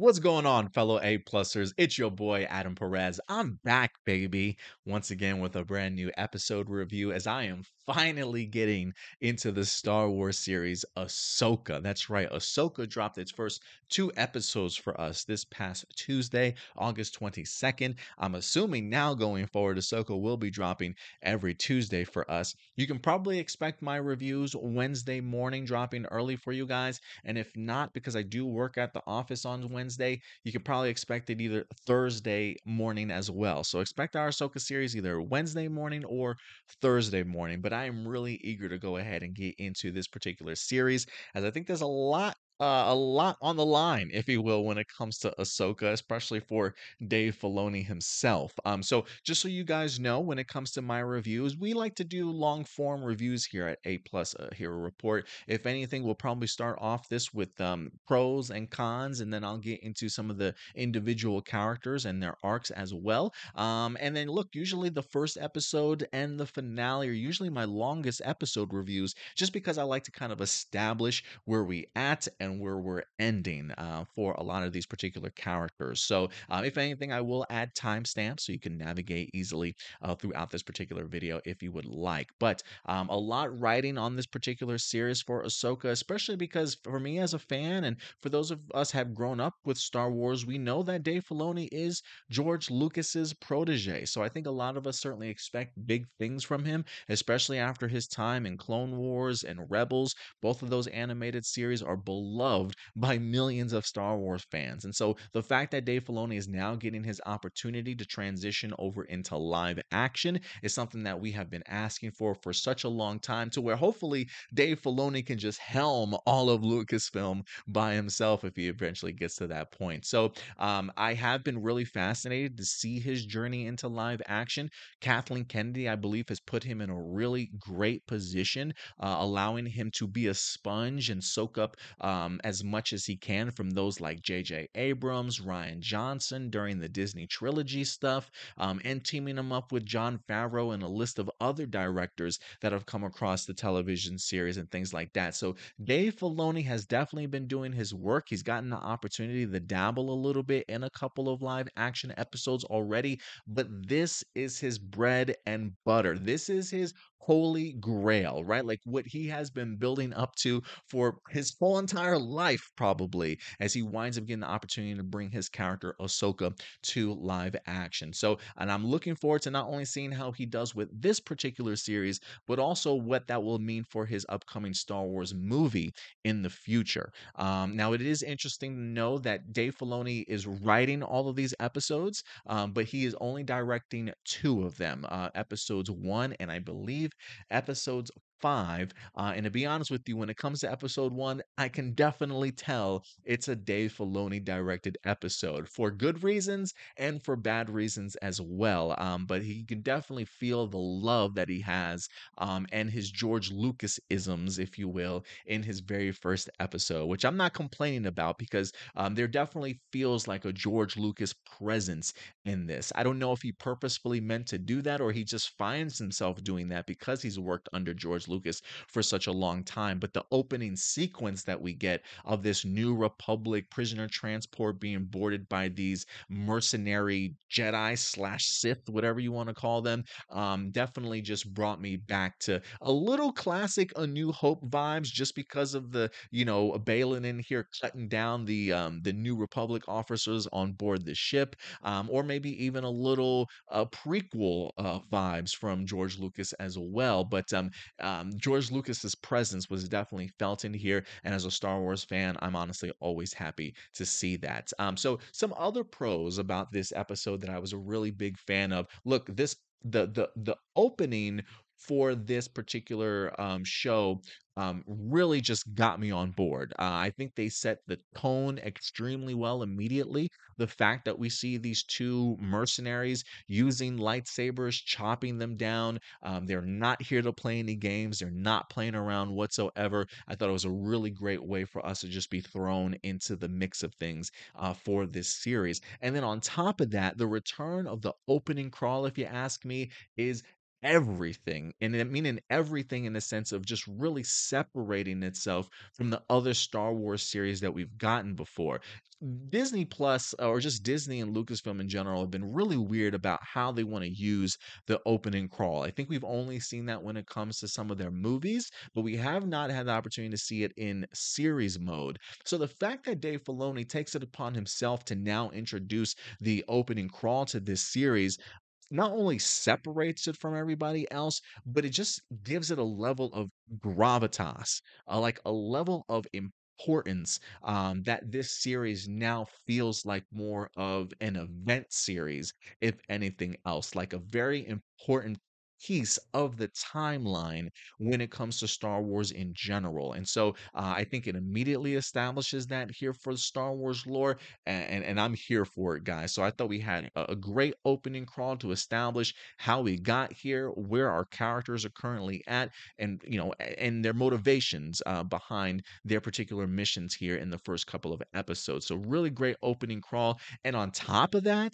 What's going on, fellow A plusers? It's your boy Adam Perez. I'm back, baby, once again with a brand new episode review as I am finally getting into the Star Wars series Ahsoka. That's right, Ahsoka dropped its first two episodes for us this past Tuesday, August 22nd. I'm assuming now going forward, Ahsoka will be dropping every Tuesday for us. You can probably expect my reviews Wednesday morning, dropping early for you guys. And if not, because I do work at the office on Wednesday, you could probably expect it either Thursday morning as well. So expect our Ahsoka series either Wednesday morning or Thursday morning. But I am really eager to go ahead and get into this particular series as I think there's a lot uh, a lot on the line, if you will, when it comes to Ahsoka, especially for Dave Filoni himself. Um, so just so you guys know, when it comes to my reviews, we like to do long form reviews here at A Plus uh, Hero Report. If anything, we'll probably start off this with um, pros and cons, and then I'll get into some of the individual characters and their arcs as well. Um, and then look, usually the first episode and the finale are usually my longest episode reviews, just because I like to kind of establish where we at and and where we're ending uh, for a lot of these particular characters. So, uh, if anything, I will add timestamps so you can navigate easily uh, throughout this particular video if you would like. But um, a lot writing on this particular series for Ahsoka, especially because for me as a fan and for those of us have grown up with Star Wars, we know that Dave Filoni is George Lucas's protege. So I think a lot of us certainly expect big things from him, especially after his time in Clone Wars and Rebels. Both of those animated series are beloved loved by millions of Star Wars fans. And so the fact that Dave Filoni is now getting his opportunity to transition over into live action is something that we have been asking for for such a long time to where hopefully Dave Filoni can just helm all of Lucasfilm by himself if he eventually gets to that point. So um, I have been really fascinated to see his journey into live action. Kathleen Kennedy, I believe, has put him in a really great position, uh, allowing him to be a sponge and soak up um, um, as much as he can from those like J.J. Abrams, Rian Johnson during the Disney trilogy stuff, um, and teaming him up with Jon Favreau and a list of other directors that have come across the television series and things like that. So Dave Filoni has definitely been doing his work. He's gotten the opportunity to dabble a little bit in a couple of live action episodes already, but this is his bread and butter. This is his holy grail, right? Like what he has been building up to for his whole entire life, probably, as he winds up getting the opportunity to bring his character Ahsoka to live action. So, and I'm looking forward to not only seeing how he does with this particular series, but also what that will mean for his upcoming Star Wars movie in the future. Um, now, it is interesting to know that Dave Filoni is writing all of these episodes, um, but he is only directing two of them, uh, episodes one and I believe episodes five. Uh, and to be honest with you, when it comes to episode one, I can definitely tell it's a Dave Filoni directed episode for good reasons and for bad reasons as well. Um, but he can definitely feel the love that he has um, and his George Lucas isms, if you will, in his very first episode, which I'm not complaining about because um, there definitely feels like a George Lucas presence in this. I don't know if he purposefully meant to do that or he just finds himself doing that because he's worked under George Lucas for such a long time. But the opening sequence that we get of this new Republic prisoner transport being boarded by these mercenary Jedi slash Sith, whatever you want to call them, um, definitely just brought me back to a little classic A New Hope vibes, just because of the you know Baylan in here cutting down the um, the New Republic officers on board the ship, um, or maybe even a little uh, prequel uh, vibes from George Lucas as well. But um, uh, um, George Lucas's presence was definitely felt in here. And as a Star Wars fan, I'm honestly always happy to see that. Um, so some other pros about this episode that I was a really big fan of. Look, this the the the opening for this particular um, show um, really just got me on board. Uh, I think they set the tone extremely well immediately. The fact that we see these two mercenaries using lightsabers, chopping them down, um, they're not here to play any games, they're not playing around whatsoever. I thought it was a really great way for us to just be thrown into the mix of things uh, for this series. And then on top of that, the return of the opening crawl, if you ask me, is everything. And I mean in everything in the sense of just really separating itself from the other Star Wars series that we've gotten before. Disney Plus or just Disney and Lucasfilm in general have been really weird about how they want to use the opening crawl. I think we've only seen that when it comes to some of their movies, but we have not had the opportunity to see it in series mode. So the fact that Dave Filoni takes it upon himself to now introduce the opening crawl to this series not only separates it from everybody else, but it just gives it a level of gravitas, uh, like a level of importance um, that this series now feels like more of an event series, if anything else, like a very important piece of the timeline when it comes to Star Wars in general. And so uh, I think it immediately establishes that here for the Star Wars lore, and, and, and I'm here for it, guys. So I thought we had a, a great opening crawl to establish how we got here, where our characters are currently at, and you know, and their motivations uh, behind their particular missions here in the first couple of episodes. So really great opening crawl, and on top of that.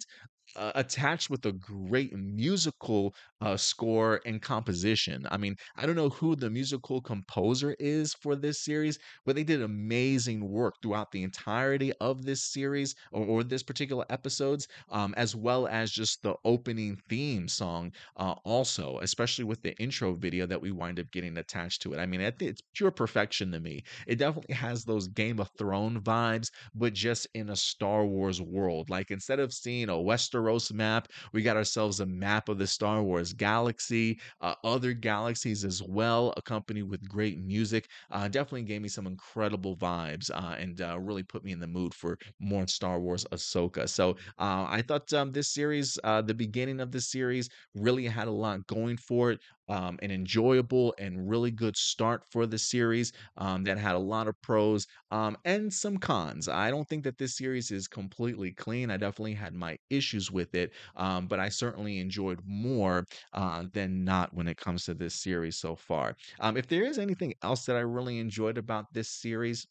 Uh, attached with a great musical uh, score and composition. I mean, I don't know who the musical composer is for this series, but they did amazing work throughout the entirety of this series or, or this particular episodes, um, as well as just the opening theme song, uh, also, especially with the intro video that we wind up getting attached to it. I mean, it's pure perfection to me. It definitely has those Game of Thrones vibes, but just in a Star Wars world. Like instead of seeing a Westeros map, we got ourselves a map of the Star Wars galaxy, uh, other galaxies as well, accompanied with great music. Uh, definitely gave me some incredible vibes uh, and uh, really put me in the mood for more Star Wars Ahsoka. So uh, I thought um, this series, the beginning of this series, really had a lot going for it. Um, an enjoyable and really good start for the series um, that had a lot of pros um, and some cons. I don't think that this series is completely clean. I definitely had my issues with it, um, but I certainly enjoyed more uh, than not when it comes to this series so far. Um, if there is anything else that I really enjoyed about this series,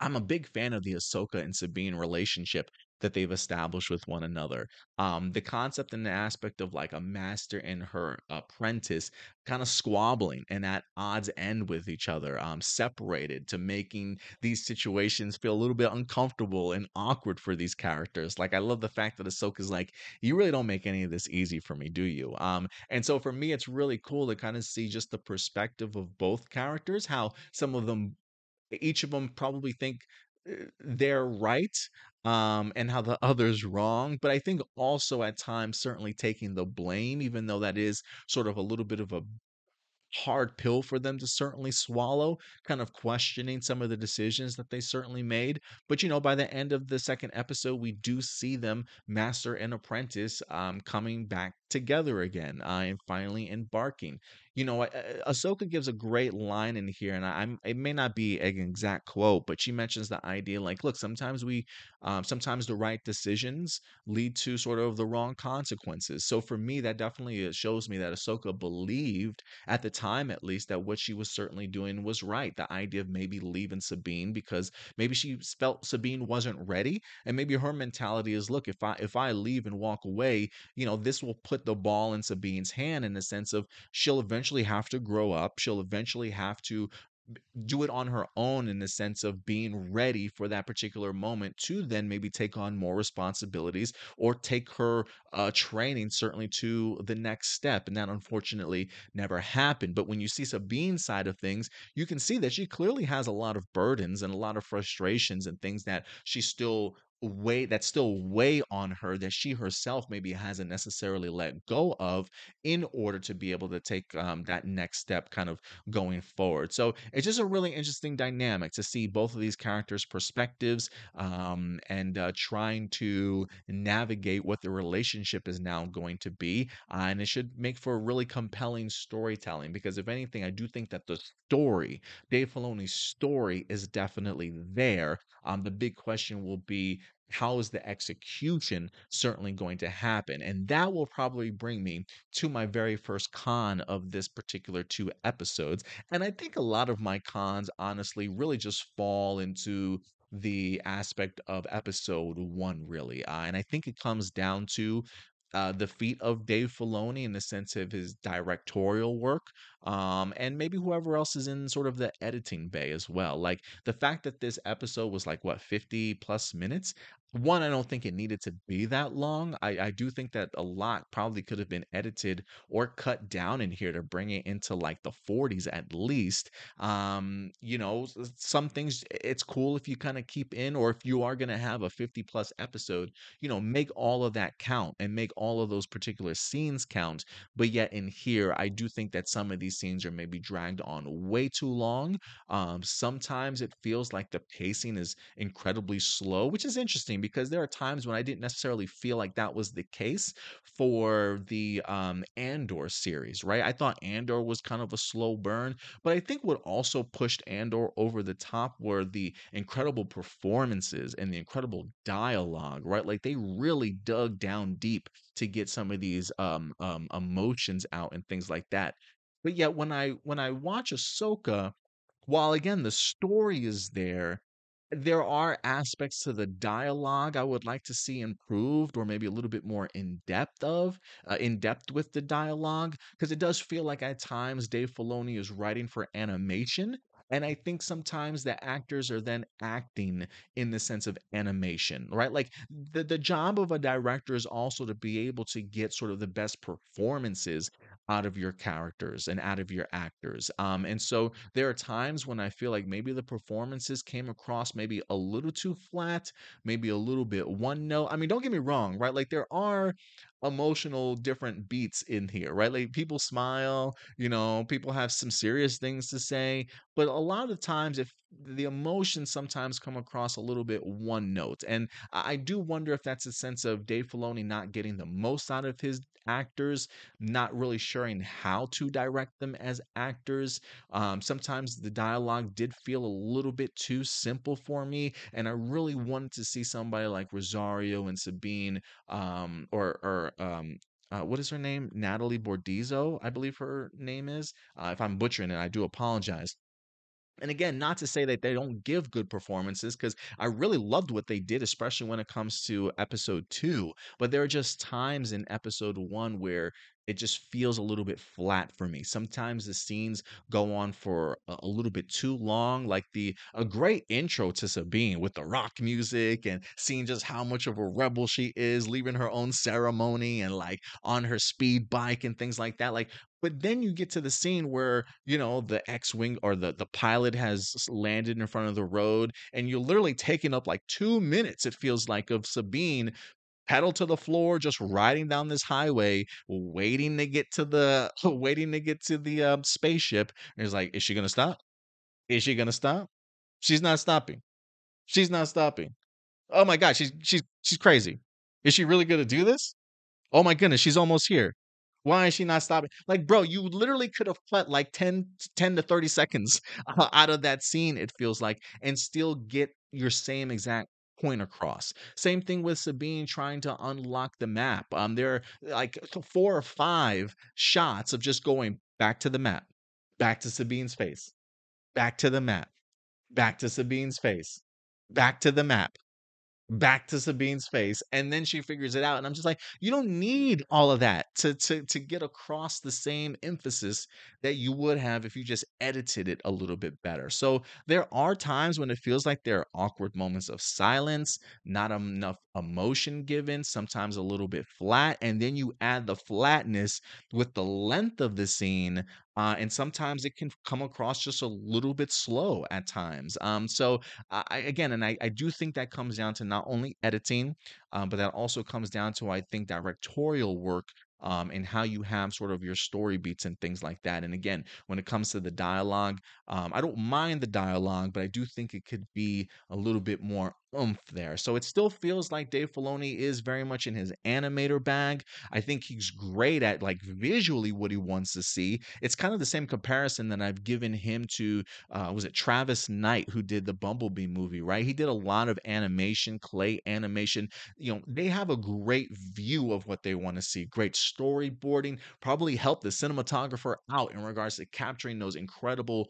I'm a big fan of the Ahsoka and Sabine relationship that they've established with one another. Um, the concept and the aspect of like a master and her apprentice kind of squabbling and at odds end with each other, um, separated to making these situations feel a little bit uncomfortable and awkward for these characters. Like I love the fact that Ahsoka's like, you really don't make any of this easy for me, do you? Um, and so for me, it's really cool to kind of see just the perspective of both characters, how some of them each of them probably think uh, they're right um and how the other's wrong but i think also at times certainly taking the blame even though that is sort of a little bit of a hard pill for them to certainly swallow, kind of questioning some of the decisions that they certainly made. But you know, by the end of the second episode, we do see them, master and apprentice, um, coming back together again I am finally embarking. You know, uh, Ahsoka gives a great line in here, and I, I'm it may not be an exact quote, but she mentions the idea like, look, sometimes we, um, sometimes the right decisions lead to sort of the wrong consequences. So for me, that definitely uh, shows me that Ahsoka believed at the time at least that what she was certainly doing was right. The idea of maybe leaving Sabine because maybe she felt Sabine wasn't ready and maybe her mentality is look if I if I leave and walk away, you know, this will put the ball in Sabine's hand in the sense of she'll eventually have to grow up, she'll eventually have to do it on her own in the sense of being ready for that particular moment to then maybe take on more responsibilities or take her uh, training certainly to the next step. And that unfortunately never happened. But when you see Sabine's side of things, you can see that she clearly has a lot of burdens and a lot of frustrations and things that she still weigh that still weigh on her that she herself maybe hasn't necessarily let go of in order to be able to take um, that next step kind of going forward. So it's just a really interesting dynamic to see both of these characters' perspectives um, and uh, trying to navigate what the relationship is now going to be. Uh, and it should make for a really compelling storytelling because, if anything, I do think that the story, Dave Filoni's story, is definitely there. Um, the big question will be how is the execution certainly going to happen? And that will probably bring me to my very first con of this particular two episodes. And I think a lot of my cons, honestly, really just fall into the aspect of episode one, really. Uh, and I think it comes down to uh, the feat of Dave Filoni in the sense of his directorial work, um, and maybe whoever else is in sort of the editing bay as well. Like the fact that this episode was like what 50 plus minutes. One, I don't think it needed to be that long. I, I do think that a lot probably could have been edited or cut down in here to bring it into like the 40s at least. Um, you know, some things it's cool if you kind of keep in, or if you are going to have a 50 plus episode, you know, make all of that count and make all of those particular scenes count. But yet in here, I do think that some of these scenes are maybe dragged on way too long. Um, sometimes it feels like the pacing is incredibly slow, which is interesting because there are times when I didn't necessarily feel like that was the case for the um, Andor series, right? I thought Andor was kind of a slow burn, but I think what also pushed Andor over the top were the incredible performances and the incredible dialogue, right? Like they really dug down deep to get some of these um, um, emotions out and things like that. But yet when I when I watch Ahsoka, while again the story is there, there are aspects to the dialogue I would like to see improved or maybe a little bit more in depth of, uh, in depth with the dialogue, because it does feel like at times Dave Filoni is writing for animation. And I think sometimes the actors are then acting in the sense of animation, right? Like the, the job of a director is also to be able to get sort of the best performances out of your characters and out of your actors. Um, and so there are times when I feel like maybe the performances came across maybe a little too flat, maybe a little bit one note. I mean, don't get me wrong, right? Like there are emotional different beats in here, right? Like people smile, you know, people have some serious things to say, but a lot of times if the emotions sometimes come across a little bit one note. And I do wonder if that's a sense of Dave Filoni not getting the most out of his actors, not really sharing how to direct them as actors. Um, sometimes the dialogue did feel a little bit too simple for me, and I really wanted to see somebody like Rosario and Sabine, um, or or um, uh, what is her name? Natalie Bordizzo, I believe her name is. Uh, if I'm butchering it, I do apologize and again, not to say that they don't give good performances, because I really loved what they did, especially when it comes to episode two. But there are just times in episode one where it just feels a little bit flat for me. Sometimes the scenes go on for a, little bit too long, like the a great intro to Sabine with the rock music and seeing just how much of a rebel she is, leaving her own ceremony and like on her speed bike and things like that. Like but then you get to the scene where, you know, the X-wing or the the pilot has landed in front of the road, and you're literally taking up like two minutes, it feels like, of Sabine pedal to the floor, just riding down this highway, waiting to get to the waiting to get to the um, spaceship. And it's like, is she gonna stop? Is she gonna stop? She's not stopping. She's not stopping. Oh my god, she's she's she's crazy. Is she really gonna do this? Oh my goodness, she's almost here. Why is she not stopping? Like, bro, you literally could have cut like 10, 10 to 30 seconds out of that scene, it feels like, and still get your same exact point across. Same thing with Sabine trying to unlock the map. Um, there are like four or five shots of just going back to the map, back to Sabine's face, back to the map, back to Sabine's face, back to the map back to Sabine's face, and then she figures it out. And I'm just like, you don't need all of that to to to get across the same emphasis that you would have if you just edited it a little bit better. So there are times when it feels like there are awkward moments of silence, not enough emotion given, sometimes a little bit flat, and then you add the flatness with the length of the scene. Uh, and sometimes it can come across just a little bit slow at times. Um, so I again, and I I do think that comes down to not only editing, um, but that also comes down to, I think, directorial work, um, and how you have sort of your story beats and things like that. And again, when it comes to the dialogue, um, I don't mind the dialogue, but I do think it could be a little bit more oomph there. So it still feels like Dave Filoni is very much in his animator bag. I think he's great at like visually what he wants to see. It's kind of the same comparison that I've given him to uh, was it Travis Knight who did the Bumblebee movie, right? He did a lot of animation, clay animation. You know, they have a great view of what they want to see, great storyboarding, probably helped the cinematographer out in regards to capturing those incredible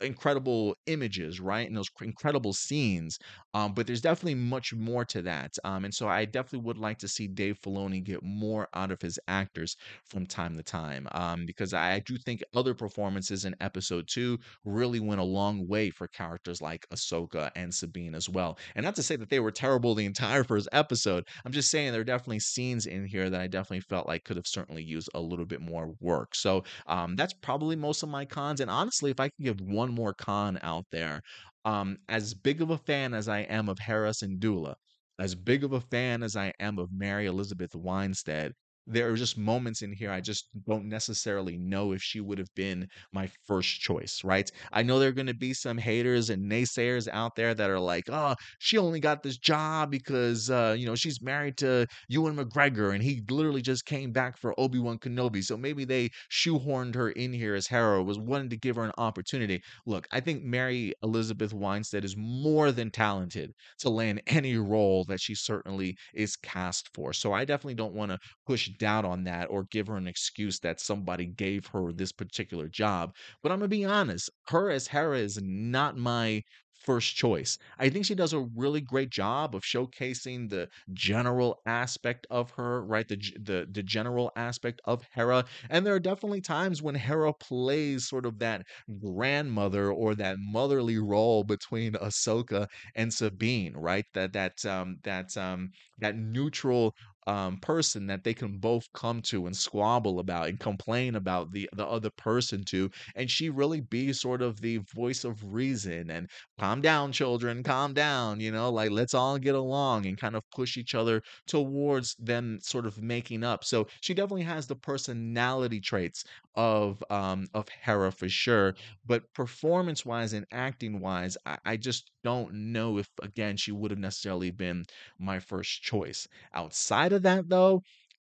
incredible images, right? And those incredible scenes. Um, but there's definitely much more to that. Um, and so I definitely would like to see Dave Filoni get more out of his actors from time to time. Um, because I do think other performances in episode two really went a long way for characters like Ahsoka and Sabine as well. And not to say that they were terrible the entire first episode. I'm just saying there are definitely scenes in here that I definitely felt like could have certainly used a little bit more work. So um, that's probably most of my cons. And honestly, if I could give one more con out there, um, as big of a fan as I am of Hera Syndulla, as big of a fan as I am of Mary Elizabeth Winstead, there are just moments in here I just don't necessarily know if she would have been my first choice, right? I know there are going to be some haters and naysayers out there that are like, "Oh, she only got this job because uh, you know she's married to Ewan McGregor and he literally just came back for Obi Wan Kenobi, so maybe they shoehorned her in here as Hera was wanting to give her an opportunity." Look, I think Mary Elizabeth Winstead is more than talented to land any role that she certainly is cast for. So I definitely don't want to push doubt on that or give her an excuse that somebody gave her this particular job. But I'm gonna be honest, her as Hera is not my first choice. I think she does a really great job of showcasing the general aspect of her, right? The the the general aspect of Hera. And there are definitely times when Hera plays sort of that grandmother or that motherly role between Ahsoka and Sabine, right? That that um that um that neutral um, person that they can both come to and squabble about and complain about the the other person to, and she really be sort of the voice of reason and calm down, children, calm down, you know, like let's all get along and kind of push each other towards them sort of making up. So she definitely has the personality traits of um of Hera for sure, but performance wise and acting wise, I, I just don't know if again she would have necessarily been my first choice. Outside of that, though,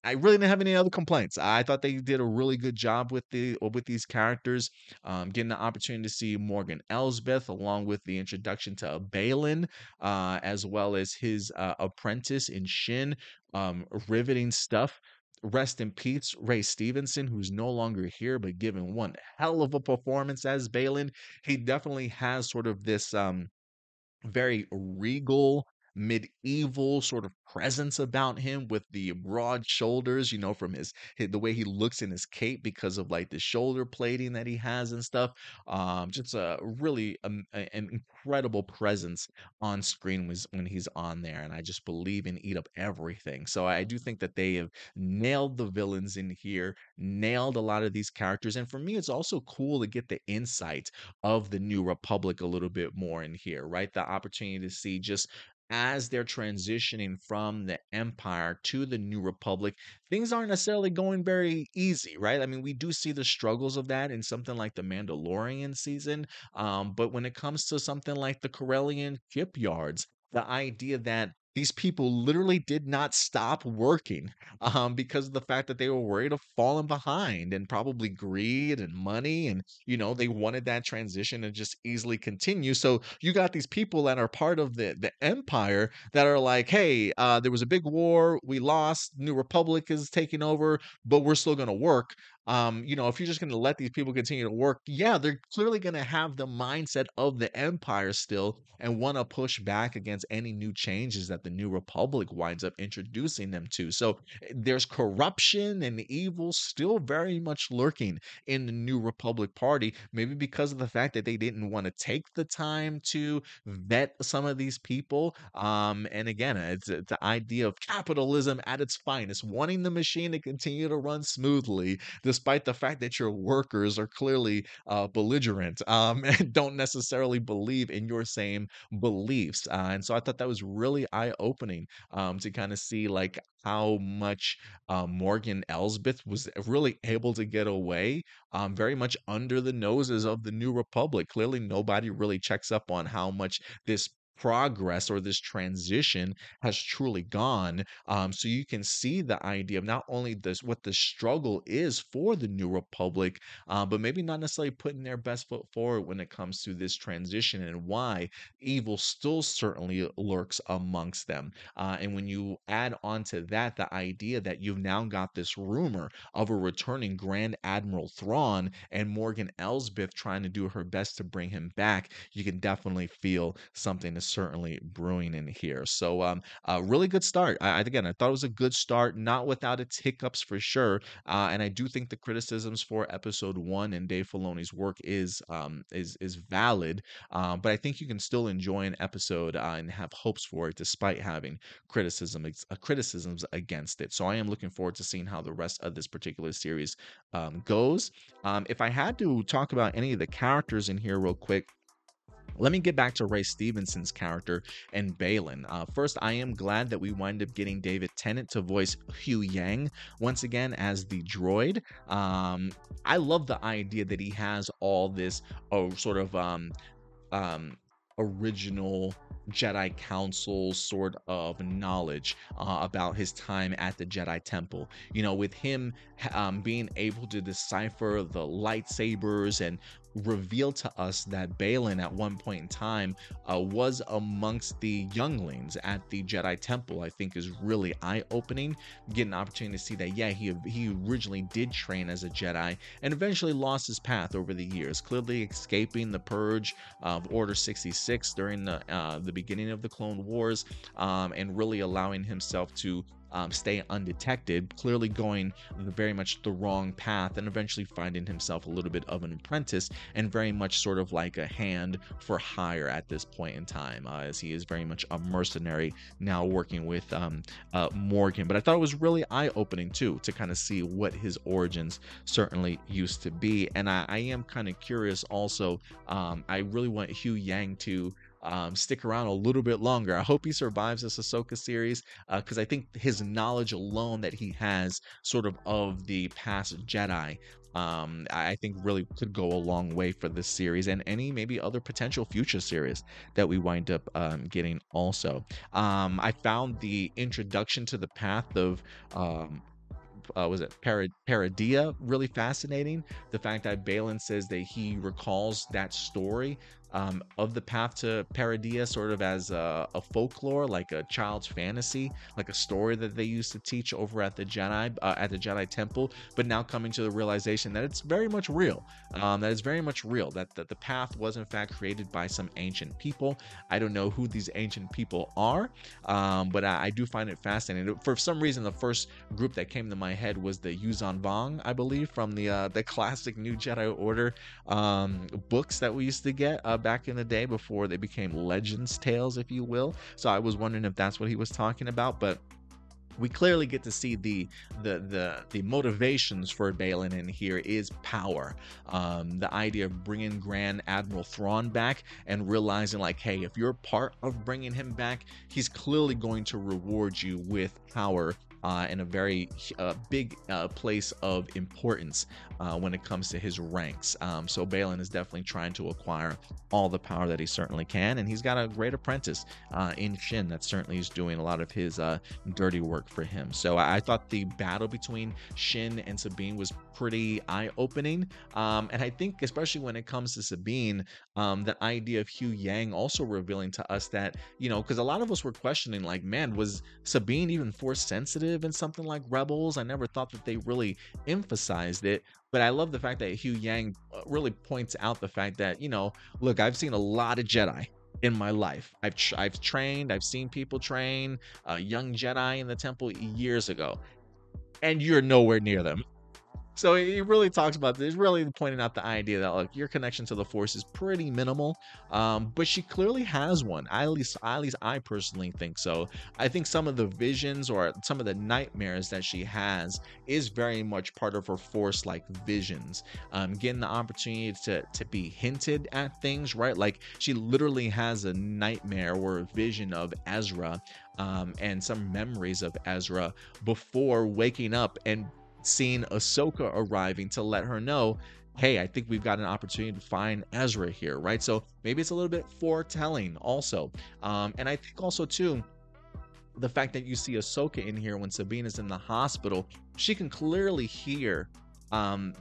I really didn't have any other complaints. I thought they did a really good job with the uh, with these characters. Um, getting the opportunity to see Morgan Elsbeth along with the introduction to Baylan, uh, as well as his uh, apprentice in Shin. Um, riveting stuff. Rest in peace, Ray Stevenson, who's no longer here, but given one hell of a performance as Baylan. He definitely has sort of this um very regal medieval sort of presence about him with the broad shoulders you know from his, hi- the way he looks in his cape because of like the shoulder plating that he has and stuff um just a really um, a- an incredible presence on screen was when he's on there and i just believe and eat up everything so i do think that they have nailed the villains in here nailed a lot of these characters and for me it's also cool to get the insight of the New Republic a little bit more in here, right? The opportunity to see just as they're transitioning from the Empire to the New Republic, things aren't necessarily going very easy, right? I mean, we do see the struggles of that in something like the Mandalorian season. Um, but when it comes to something like the Corellian shipyards, the idea that these people literally did not stop working um, because of the fact that they were worried of falling behind and probably greed and money. And, you know, they wanted that transition to just easily continue. So you got these people that are part of the, the empire that are like, hey, uh, there was a big war. We lost. New Republic is taking over, but we're still going to work. Um, you know, if you're just going to let these people continue to work, yeah, they're clearly going to have the mindset of the empire still and want to push back against any new changes that the new republic winds up introducing them to. So eh, there's corruption and evil still very much lurking in the new republic party, maybe because of the fact that they didn't want to take the time to vet some of these people. Um, and again, it's, it's the idea of capitalism at its finest, wanting the machine to continue to run smoothly despite the fact that your workers are clearly uh, belligerent um, and don't necessarily believe in your same beliefs. Uh, and so I thought that was really eye opening um, to kind of see like how much uh, Morgan Elsbeth was really able to get away um, very much under the noses of the New Republic. Clearly, nobody really checks up on how much this progress or this transition has truly gone. Um, so you can see the idea of not only this what the struggle is for the New Republic, uh, but maybe not necessarily putting their best foot forward when it comes to this transition and why evil still certainly lurks amongst them. Uh, and when you add on to that the idea that you've now got this rumor of a returning Grand Admiral Thrawn and Morgan Elsbeth trying to do her best to bring him back, you can definitely feel something is certainly brewing in here. So, um, a really good start. I, again, I thought it was a good start, not without its hiccups for sure. Uh, and I do think the criticisms for episode one and Dave Filoni's work is um, is is valid. Uh, but I think you can still enjoy an episode uh, and have hopes for it, despite having criticism uh, criticisms against it. So I am looking forward to seeing how the rest of this particular series um, goes. Um, if I had to talk about any of the characters in here real quick, let me get back to Ray Stevenson's character and Baylan. Uh, first, I am glad that we wind up getting David Tennant to voice Huyang once again as the droid. Um, I love the idea that he has all this oh, sort of um, um, original Jedi Council sort of knowledge uh, about his time at the Jedi Temple. You know, with him um, being able to decipher the lightsabers and reveal to us that Baylan at one point in time uh, was amongst the younglings at the Jedi Temple, I think is really eye-opening. Get an opportunity to see that, yeah, he he originally did train as a Jedi and eventually lost his path over the years, clearly escaping the purge of Order 66 during the uh, the beginning of the Clone Wars, um, and really allowing himself to um, stay undetected, clearly going very much the wrong path and eventually finding himself a little bit of an apprentice and very much sort of like a hand for hire at this point in time, uh, as he is very much a mercenary now working with um, uh, Morgan. But I thought it was really eye opening too to kind of see what his origins certainly used to be. And I, I am kind of curious also. Um, I really want Huyang to um, stick around a little bit longer. I hope he survives this Ahsoka series because uh, I think his knowledge alone that he has, sort of of the past Jedi, um, I think really could go a long way for this series and any maybe other potential future series that we wind up um, getting also. Um, I found the introduction to the path of um, uh, was it Parad- Peridea really fascinating. The fact that Baylan says that he recalls that story um, of the path to Peridea sort of as a, a, folklore, like a child's fantasy, like a story that they used to teach over at the Jedi uh, at the Jedi Temple, but now coming to the realization that it's very much real. Um, that it's very much real. That, that the path was in fact created by some ancient people. I don't know who these ancient people are, um, but I, I, do find it fascinating. For some reason, the first group that came to my head was the Yuuzhan Vong, I believe, from the uh, the classic New Jedi Order um, books that we used to get. Uh, back in the day before they became legends tales, if you will. So I was wondering if that's what he was talking about, but we clearly get to see the the the the motivations for Baylan in here is power. Um, the idea of bringing Grand Admiral Thrawn back and realizing like, hey, if you're part of bringing him back, he's clearly going to reward you with power uh, in a very uh, big uh, place of importance uh, when it comes to his ranks. Um, so Baylan is definitely trying to acquire all the power that he certainly can, and he's got a great apprentice uh, in Shin that certainly is doing a lot of his uh, dirty work for him. So I, I, thought the battle between Shin and Sabine was pretty eye-opening, um, and I think especially when it comes to Sabine, um, the idea of Huyang also revealing to us that you know because a lot of us were questioning like, man, was Sabine even force sensitive in something like Rebels? I never thought that they really emphasized it. But I love the fact that Huyang Yang really points out the fact that, you know, look, I've seen a lot of Jedi in my life. I've tr- I've trained, I've seen people train uh, young Jedi in the temple years ago, and you're nowhere near them. So he really talks about this, really pointing out the idea that like your connection to the force is pretty minimal, um, but she clearly has one. at least, at least I personally think so. I think some of the visions or some of the nightmares that she has is very much part of her force-like visions. Um, getting the opportunity to to be hinted at things, right? Like she literally has a nightmare or a vision of Ezra um, and some memories of Ezra before waking up and seeing Ahsoka arriving to let her know hey, I think we've got an opportunity to find Ezra here, right? So maybe it's a little bit foretelling also. Um, and I think also too, the fact that you see Ahsoka in here when Sabine is in the hospital, she can clearly hear um,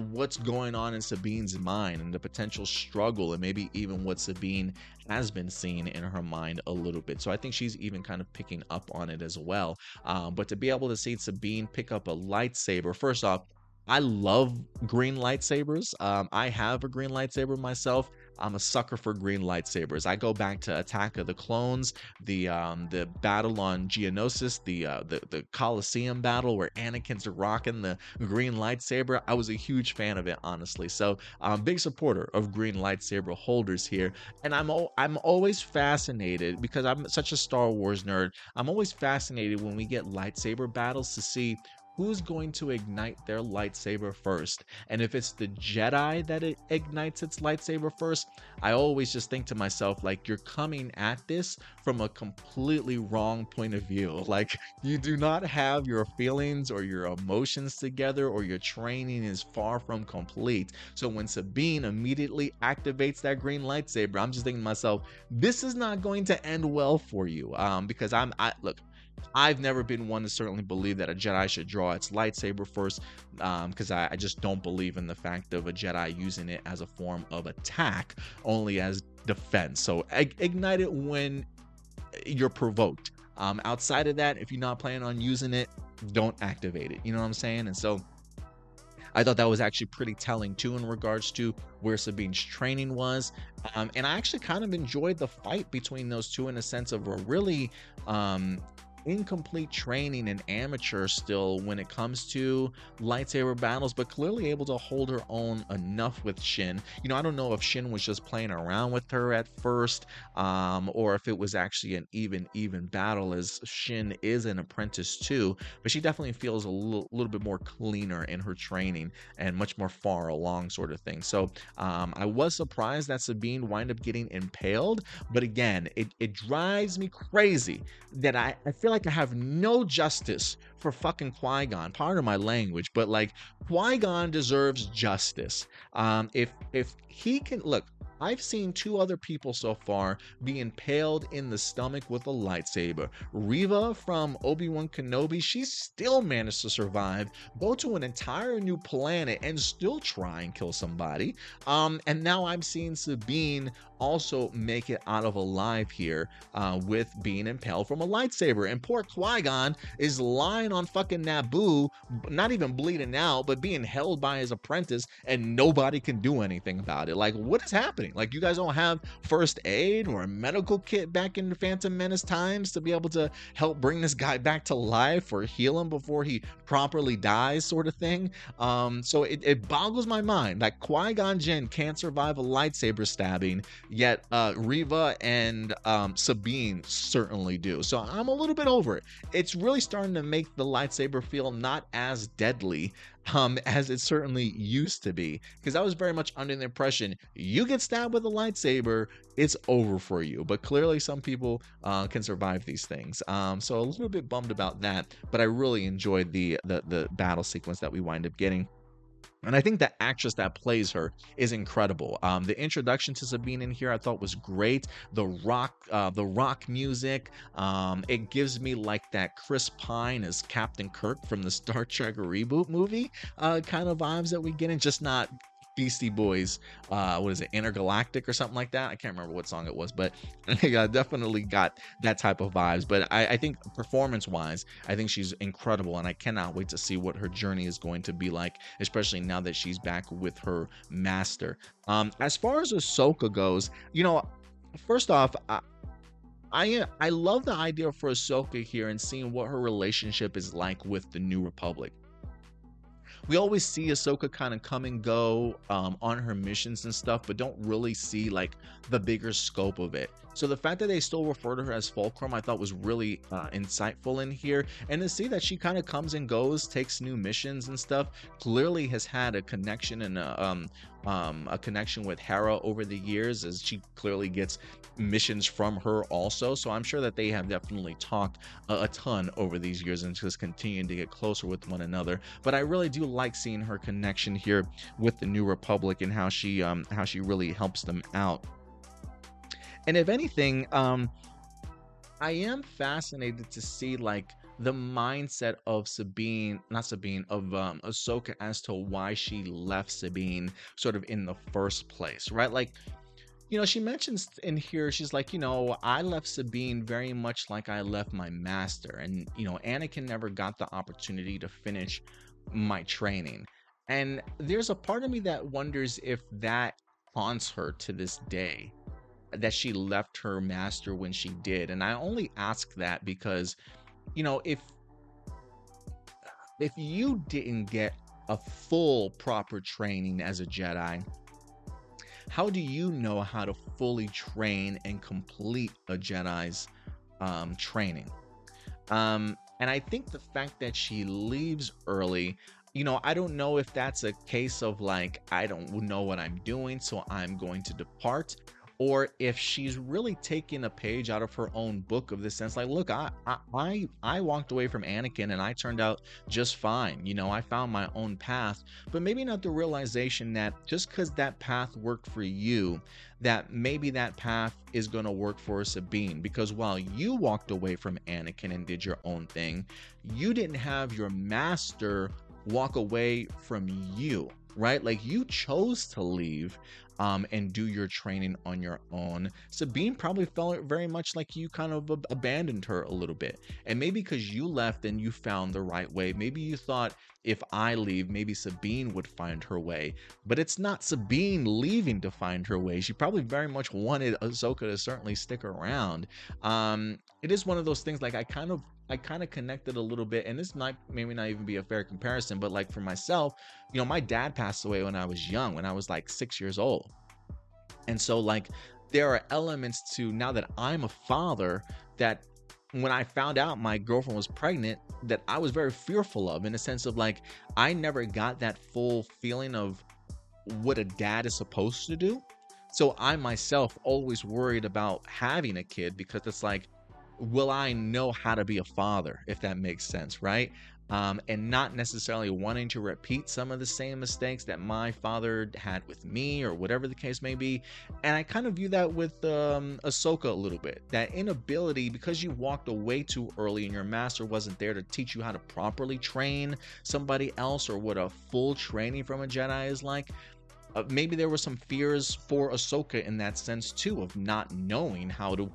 what's going on in Sabine's mind and the potential struggle, and maybe even what Sabine has been seeing in her mind a little bit. So I think she's even kind of picking up on it as well. Um, but to be able to see Sabine pick up a lightsaber, first off, I love green lightsabers. Um, I have a green lightsaber myself. I'm a sucker for green lightsabers. I go back to Attack of the Clones, the um, the battle on Geonosis, the uh, the the Coliseum battle where Anakin's rocking the green lightsaber. I was a huge fan of it, honestly. So I'm a big supporter of green lightsaber holders here, and I'm o- I'm always fascinated because I'm such a Star Wars nerd. I'm always fascinated when we get lightsaber battles to see who's going to ignite their lightsaber first. And if it's the Jedi that it ignites its lightsaber first, I always just think to myself, like, you're coming at this from a completely wrong point of view. Like, you do not have your feelings or your emotions together, or your training is far from complete. So when Sabine immediately activates that green lightsaber, I'm just thinking to myself, this is not going to end well for you. Um, because I'm, I look, I've never been one to certainly believe that a Jedi should draw its lightsaber first, because um, I, I, just don't believe in the fact of a Jedi using it as a form of attack, only as defense. So ignite it when you're provoked. Um, outside of that, if you're not planning on using it, don't activate it. You know what I'm saying? And so I thought that was actually pretty telling too in regards to where Sabine's training was. Um, and I actually kind of enjoyed the fight between those two in a sense of a really um, incomplete training and amateur still when it comes to lightsaber battles, but clearly able to hold her own enough with Shin. You know, I don't know if Shin was just playing around with her at first, um, or if it was actually an even, even battle, as Shin is an apprentice too, but she definitely feels a little, little bit more cleaner in her training and much more far along, sort of thing. So um, I was surprised that Sabine wind up getting impaled, but again, it, it drives me crazy that I, I feel like like I have no justice for fucking Qui Gon. Pardon my language, but like Qui Gon deserves justice. Um, if if he can look, I've seen two other people so far be impaled in the stomach with a lightsaber. Reva from Obi Wan Kenobi, she still managed to survive, go to an entire new planet, and still try and kill somebody. Um, and now I'm seeing Sabine also make it out of alive here uh, with being impaled from a lightsaber. And poor Qui Gon is lying on fucking Naboo, not even bleeding out, but being held by his apprentice, and nobody can do anything about it. Like, what is happening? Like, you guys don't have first aid or a medical kit back in Phantom Menace times to be able to help bring this guy back to life or heal him before he properly dies, sort of thing. Um, so it, it boggles my mind that Qui Gon Jinn can't survive a lightsaber stabbing, yet uh, Reva and um, Sabine certainly do. So I'm a little bit over it. It's really starting to make the lightsaber feel not as deadly um, as it certainly used to be. Because I was very much under the impression you get stabbed with a lightsaber, it's over for you. But clearly, some people uh, can survive these things. Um, so a little bit bummed about that. But I really enjoyed the the, the battle sequence that we wind up getting. And I think the actress that plays her is incredible. Um, the introduction to Sabine in here I thought was great. The rock, uh, the rock music, um, it gives me like that Chris Pine as Captain Kirk from the Star Trek reboot movie uh, kind of vibes that we get and just not Beastie Boys, uh, what is it, Intergalactic or something like that? I can't remember what song it was, but I definitely got that type of vibes. But I, I think performance wise, I think she's incredible, and I cannot wait to see what her journey is going to be like, especially now that she's back with her master. Um, as far as Ahsoka goes, you know, first off, I, I I love the idea for Ahsoka here and seeing what her relationship is like with the New Republic we always see Ahsoka kind of come and go um, on her missions and stuff, but don't really see like the bigger scope of it. So the fact that they still refer to her as Fulcrum, I thought was really uh, insightful in here, and to see that she kind of comes and goes, takes new missions and stuff, clearly has had a connection and a, um, um, a connection with Hera over the years, as she clearly gets missions from her also. So I'm sure that they have definitely talked a, a ton over these years and just continuing to get closer with one another. But I really do like seeing her connection here with the New Republic and how she um, how she really helps them out. And if anything, um, I am fascinated to see like the mindset of Sabine, not Sabine, of um, Ahsoka as to why she left Sabine sort of in the first place, right? Like, you know, she mentions in here, she's like, you know, I left Sabine very much like I left my master. And, you know, Anakin never got the opportunity to finish my training. And there's a part of me that wonders if that haunts her to this day that she left her master when she did. And I only ask that because, you know, if if you didn't get a full proper training as a Jedi, how do you know how to fully train and complete a Jedi's um, training? Um, and I think the fact that she leaves early, you know, I don't know if that's a case of like, I don't know what I'm doing, so I'm going to depart or if she's really taking a page out of her own book of the sense like look I, I i walked away from anakin and i turned out just fine you know i found my own path but maybe not the realization that just because that path worked for you that maybe that path is going to work for sabine because while you walked away from anakin and did your own thing you didn't have your master walk away from you right? Like you chose to leave um, and do your training on your own. Sabine probably felt very much like you kind of ab- abandoned her a little bit. And maybe because you left and you found the right way, maybe you thought if I leave, maybe Sabine would find her way. But it's not Sabine leaving to find her way. She probably very much wanted Ahsoka to certainly stick around. Um, it is one of those things like I kind of I kind of connected a little bit, and this might maybe not even be a fair comparison, but like for myself, you know, my dad passed away when I was young, when I was like six years old. And so, like, there are elements to now that I'm a father that when I found out my girlfriend was pregnant, that I was very fearful of in a sense of like, I never got that full feeling of what a dad is supposed to do. So I myself always worried about having a kid because it's like, will I know how to be a father, if that makes sense, right? Um, and not necessarily wanting to repeat some of the same mistakes that my father had with me or whatever the case may be. And I kind of view that with um, Ahsoka a little bit. That inability, because you walked away too early and your master wasn't there to teach you how to properly train somebody else or what a full training from a Jedi is like, uh, maybe there were some fears for Ahsoka in that sense too, of not knowing how to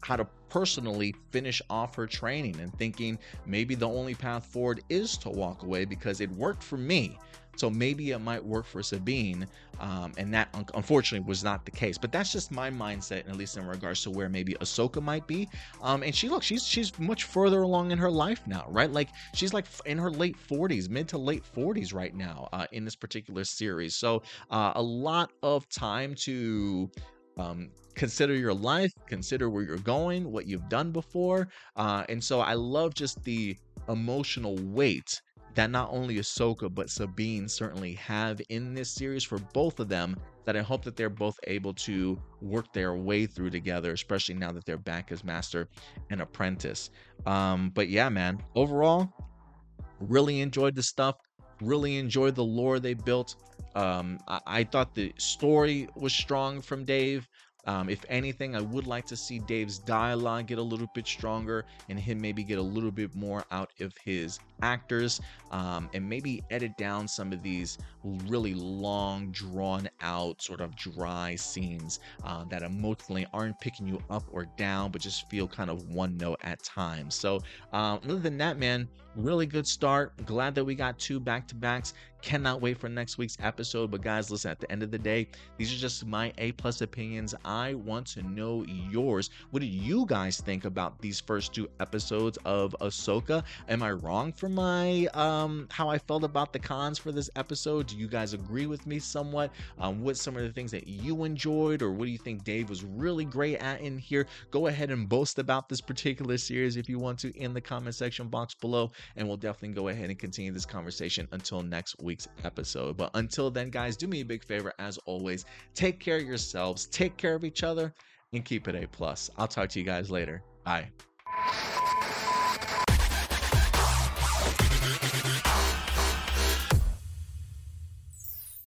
how to personally finish off her training and thinking maybe the only path forward is to walk away because it worked for me. So maybe it might work for Sabine, um, and that un- unfortunately was not the case. But that's just my mindset, at least in regards to where maybe Ahsoka might be. Um, and she look, she's she's much further along in her life now, right? Like she's like in her late 40s, mid to late 40s right now uh, in this particular series. So uh, a lot of time to um, consider your life, consider where you're going, what you've done before. Uh, and so I love just the emotional weight that not only Ahsoka but Sabine certainly have in this series for both of them. That I hope that they're both able to work their way through together, especially now that they're back as master and apprentice. Um, but yeah, man, overall, really enjoyed the stuff. Really enjoyed the lore they built. Um, I, I thought the story was strong from Dave. Um, if anything, I would like to see Dave's dialogue get a little bit stronger and him maybe get a little bit more out of his actors um, and maybe edit down some of these really long, drawn out, sort of dry scenes uh, that emotionally aren't picking you up or down, but just feel kind of one note at times. So, um, other than that, man, really good start. Glad that we got two back to backs. Cannot wait for next week's episode. But guys, listen, at the end of the day, these are just my A plus opinions. I want to know yours. What do you guys think about these first two episodes of Ahsoka? Am I wrong for my um how I felt about the cons for this episode? Do you guys agree with me somewhat? Um, what some of the things that you enjoyed, or what do you think Dave was really great at in here? Go ahead and boast about this particular series if you want to in the comment section box below, and we'll definitely go ahead and continue this conversation until next week week's episode. But until then, guys, do me a big favor as always. Take care of yourselves, take care of each other, and keep it A plus. I'll talk to you guys later. Bye.